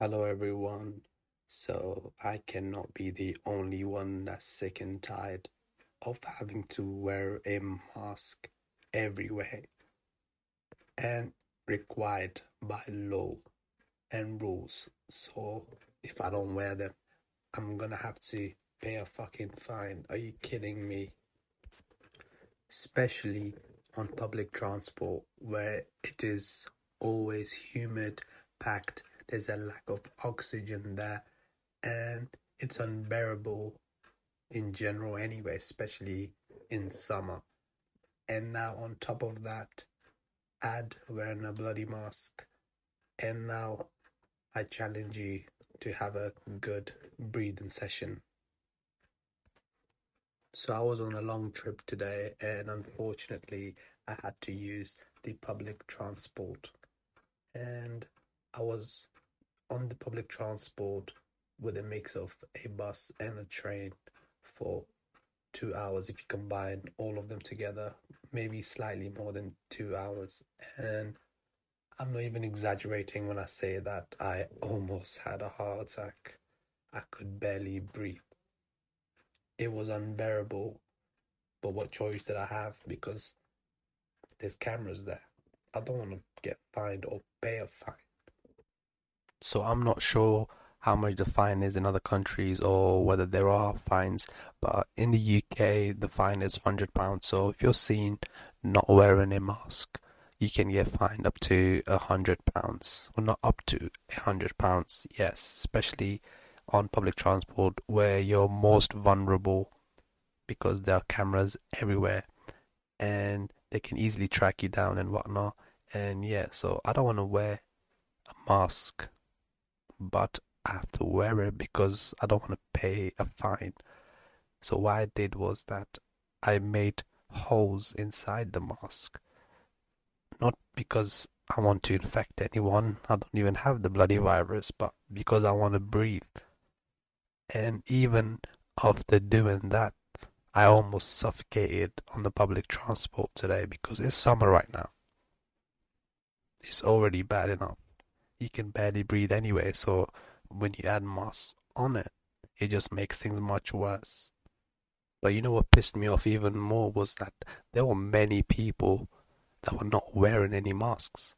Hello, everyone. So, I cannot be the only one that's sick and tired of having to wear a mask everywhere and required by law and rules. So, if I don't wear them, I'm gonna have to pay a fucking fine. Are you kidding me? Especially on public transport where it is always humid, packed, there's a lack of oxygen there, and it's unbearable in general anyway, especially in summer. And now on top of that, add wearing a bloody mask. And now I challenge you to have a good breathing session. So I was on a long trip today, and unfortunately, I had to use the public transport. And I was on the public transport with a mix of a bus and a train for two hours if you combine all of them together, maybe slightly more than two hours. And I'm not even exaggerating when I say that I almost had a heart attack. I could barely breathe. It was unbearable. But what choice did I have? Because there's cameras there. I don't want to get fined or pay a fine. So I'm not sure how much the fine is in other countries or whether there are fines, but in the UK the fine is hundred pounds. So if you're seen not wearing a mask, you can get fined up to a hundred pounds. Well, not up to a hundred pounds. Yes, especially on public transport where you're most vulnerable because there are cameras everywhere and they can easily track you down and whatnot. And yeah, so I don't want to wear a mask, but I have to wear it because I don't want to pay a fine. So what I did was that I made holes inside the mask. Not because I want to infect anyone, I don't even have the bloody virus, but because I want to breathe. And even after doing that, I almost suffocated on the public transport today because it's summer right now. It's already bad enough. You can barely breathe anyway, so when you add moss on it, it just makes things much worse. But you know what pissed me off even more was that there were many people that were not wearing any masks.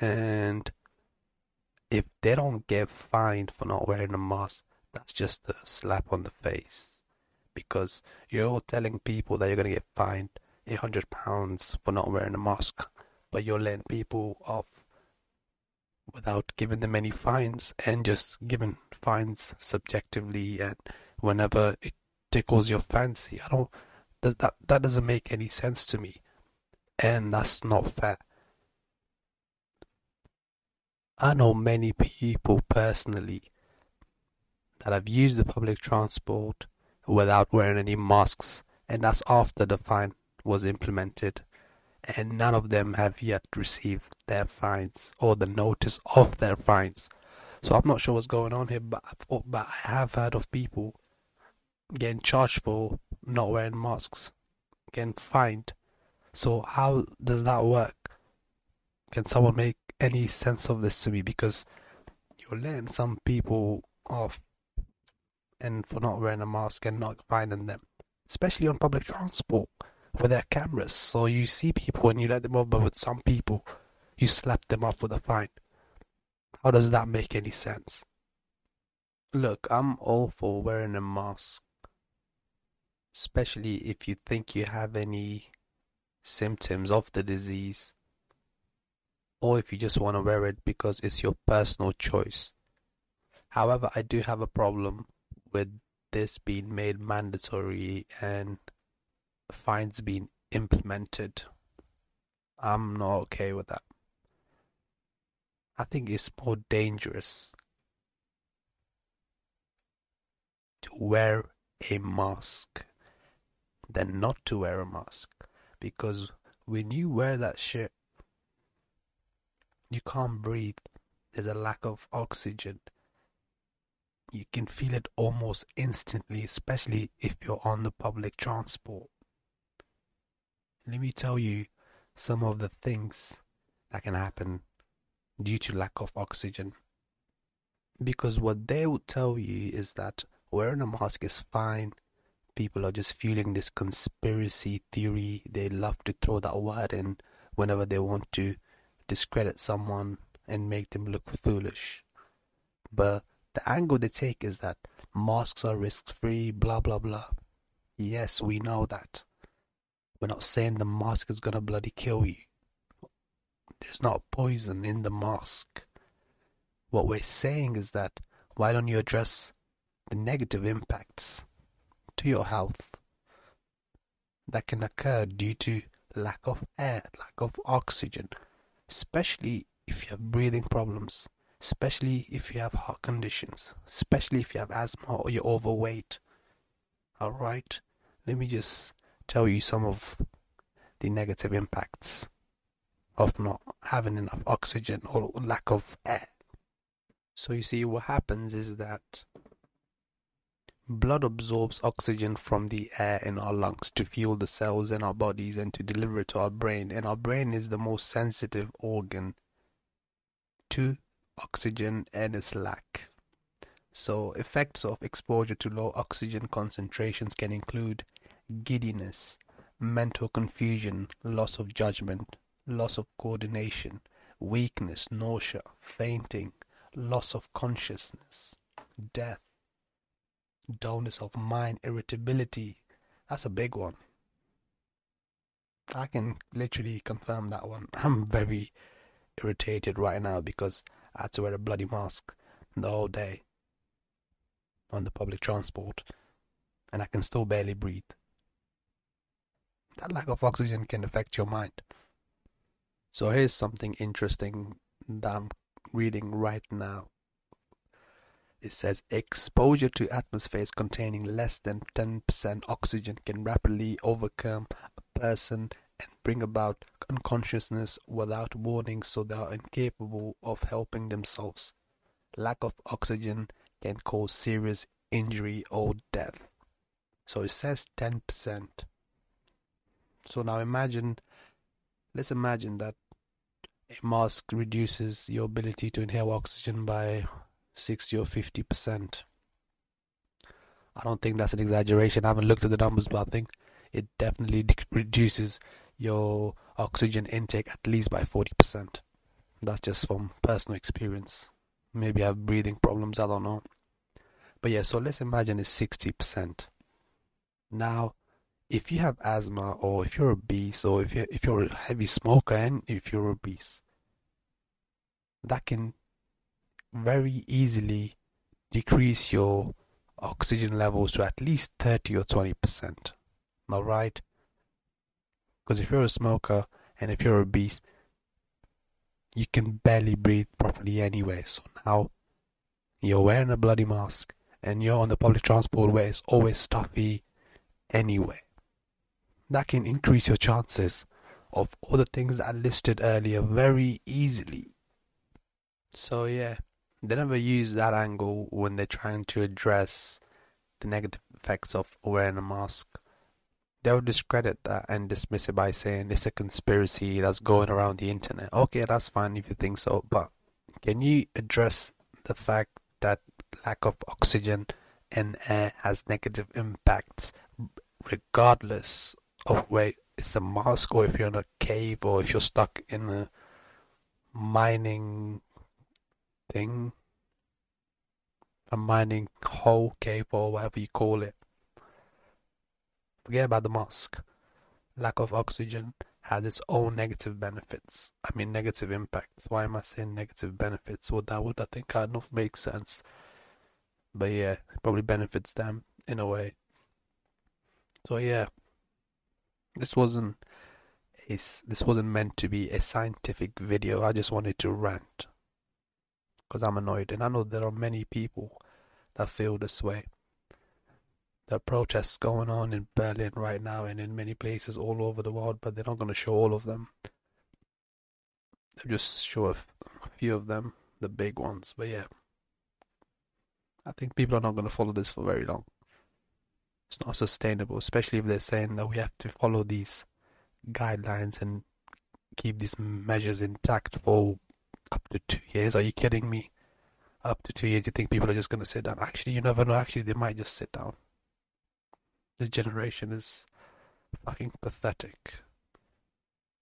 And if they don't get fined for not wearing a mask, that's just a slap on the face. Because you're telling people that you're going to get fined a hundred pounds for not wearing a mask, but you're letting people off without giving them any fines and just giving fines subjectively and whenever it tickles your fancy. I don't that that, doesn't make any sense to me. And that's not fair. I know many people personally that have used the public transport without wearing any masks, and that's after the fine was implemented and none of them have yet received their fines or the notice of their fines. So I'm not sure what's going on here, but I've, but I have heard of people getting charged for not wearing masks, getting fined. So how does that work? Can someone make any sense of this to me? Because you're letting some people off and for not wearing a mask and not finding them, especially on public transport with their cameras. So you see people and you let them off, but with some people, you slap them off with a fine. How does that make any sense? Look, I'm all for wearing a mask, especially if you think you have any symptoms of the disease, or if you just want to wear it because it's your personal choice. However, I do have a problem with this being made mandatory and fines being implemented. I'm not okay with that. I think it's more dangerous to wear a mask than not to wear a mask because when you wear that shit, you can't breathe. There's a lack of oxygen. You can feel it almost instantly, especially if you're on the public transport. Let me tell you some of the things that can happen due to lack of oxygen. Because what they will tell you is that wearing a mask is fine. People are just fueling this conspiracy theory. They love to throw that word in whenever they want to discredit someone and make them look foolish. But the angle they take is that masks are risk free, blah blah blah. Yes, we know that. We're not saying the mask is gonna bloody kill you. There's not poison in the mask. What we're saying is that why don't you address the negative impacts to your health that can occur due to lack of air, lack of oxygen, especially if you have breathing problems, especially if you have heart conditions, especially if you have asthma or you're overweight. Alright, let me just tell you some of the negative impacts of not having enough oxygen or lack of air. So, you see, what happens is that blood absorbs oxygen from the air in our lungs to fuel the cells in our bodies and to deliver it to our brain. And our brain is the most sensitive organ to oxygen and its lack. So, effects of exposure to low oxygen concentrations can include giddiness, mental confusion, loss of judgment, loss of coordination, weakness, nausea, fainting, loss of consciousness, death, dullness of mind, irritability. That's a big one. I can literally confirm that one. I'm very irritated right now because I had to wear a bloody mask the whole day on the public transport and I can still barely breathe. That lack of oxygen can affect your mind. So here's something interesting that I'm reading right now. It says exposure to atmospheres containing less than 10% oxygen can rapidly overcome a person and bring about unconsciousness without warning so they are incapable of helping themselves. Lack of oxygen can cause serious injury or death. So it says 10%. So now imagine, let's imagine that a mask reduces your ability to inhale oxygen by 60 or 50%. I don't think that's an exaggeration. I haven't looked at the numbers, but I think it definitely de- reduces your oxygen intake at least by 40%. That's just from personal experience. Maybe I have breathing problems, I don't know. But yeah, so let's imagine it's 60%. Now, if you have asthma or if you're obese or if you're, if you're a heavy smoker and if you're obese, that can very easily decrease your oxygen levels to at least 30 or 20%. Alright? Because if you're a smoker and if you're obese, you can barely breathe properly anyway. So now you're wearing a bloody mask and you're on the public transport where it's always stuffy anyway that can increase your chances of all the things that I listed earlier very easily. So, yeah, they never use that angle when they're trying to address the negative effects of wearing a mask. They'll discredit that and dismiss it by saying it's a conspiracy that's going around the internet. Okay, that's fine if you think so, but can you address the fact that lack of oxygen and air has negative impacts regardless Oh, of where it's a mask or if you're in a cave or if you're stuck in a mining thing, a mining hole, cave, or whatever you call it. Forget about the mask. Lack of oxygen has its own negative benefits. I mean, negative impacts. Why am I saying negative benefits? Well, that would, I think, kind of make sense. But yeah, probably benefits them in a way. So yeah, this wasn't a, this wasn't meant to be a scientific video. I just wanted to rant because I'm annoyed, and I know there are many people that feel this way. There are protests going on in Berlin right now and in many places all over the world, but they're not going to show all of them. They'll just show a few of them, the big ones. But yeah, I think people are not going to follow this for very long it's not sustainable, especially if they're saying that we have to follow these guidelines and keep these measures intact for up to two years. Are you kidding me? up to two years, you think people are just going to sit down. Actually, you never know. Actually, they might just sit down. This generation is fucking pathetic.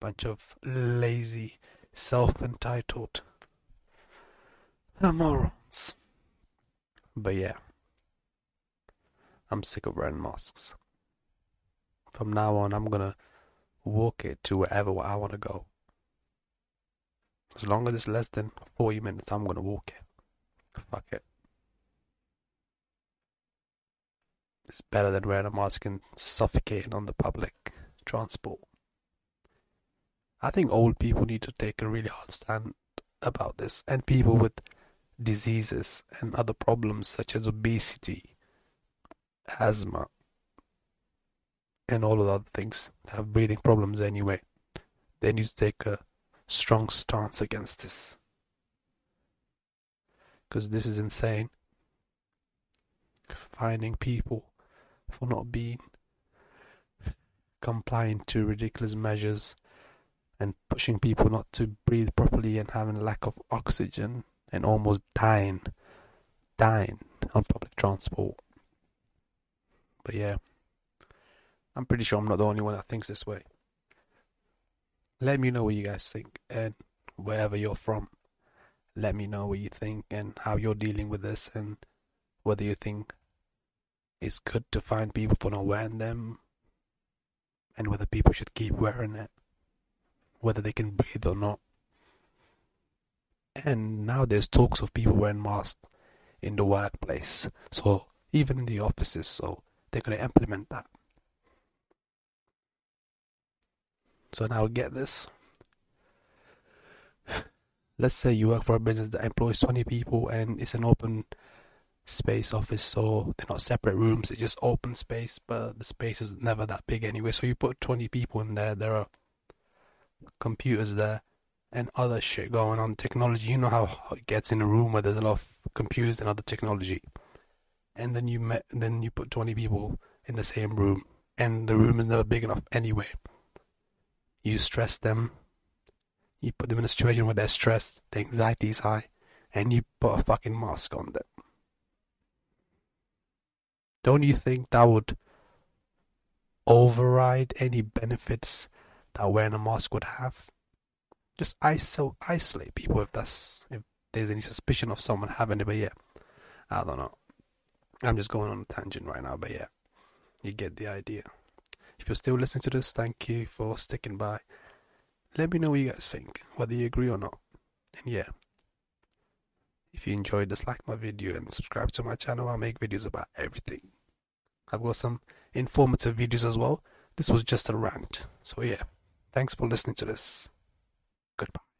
Bunch of lazy, self entitled morons. But yeah, I'm sick of wearing masks. From now on, I'm gonna walk it to wherever I want to go. As long as it's less than 40 minutes, I'm gonna walk it. Fuck it. It's better than wearing a mask and suffocating on the public transport. I think old people need to take a really hard stand about this, and people with diseases and other problems such as obesity, asthma, and all of the other things have breathing problems anyway. They need to take a strong stance against this. Because this is insane. Finding people for not being compliant to ridiculous measures and pushing people not to breathe properly and having a lack of oxygen and almost dying, dying on public transport. But yeah, I'm pretty sure I'm not the only one that thinks this way. Let me know what you guys think, and wherever you're from, let me know what you think and how you're dealing with this, and whether you think it's good to find people for not wearing them, and whether people should keep wearing it, whether they can breathe or not. And now there's talks of people wearing masks in the workplace. So even in the offices, so they're going to implement that. So now get this. Let's say you work for a business that employs 20 people and it's an open space office, so they're not separate rooms, it's just open space, but the space is never that big anyway. So you put 20 people in there, there are computers there, and other shit going on technology. You know how, it gets in a room where there's a lot of computers and other technology, and then you met, then you put twenty people in the same room, and the room is never big enough anyway. You stress them. You put them in a situation where they're stressed, the anxiety is high, and you put a fucking mask on them. Don't you think that would override any benefits that wearing a mask would have? just iso- isolate people if that's if there's any suspicion of someone having it. But yeah, I don't know. I'm just going on a tangent right now, but yeah, you get the idea. If you're still listening to this, thank you for sticking by. Let me know what you guys think, whether you agree or not. And yeah, if you enjoyed this, like my video and subscribe to my channel. I make videos about everything. I've got some informative videos as well. This was just a rant. So yeah, thanks for listening to this. Goodbye.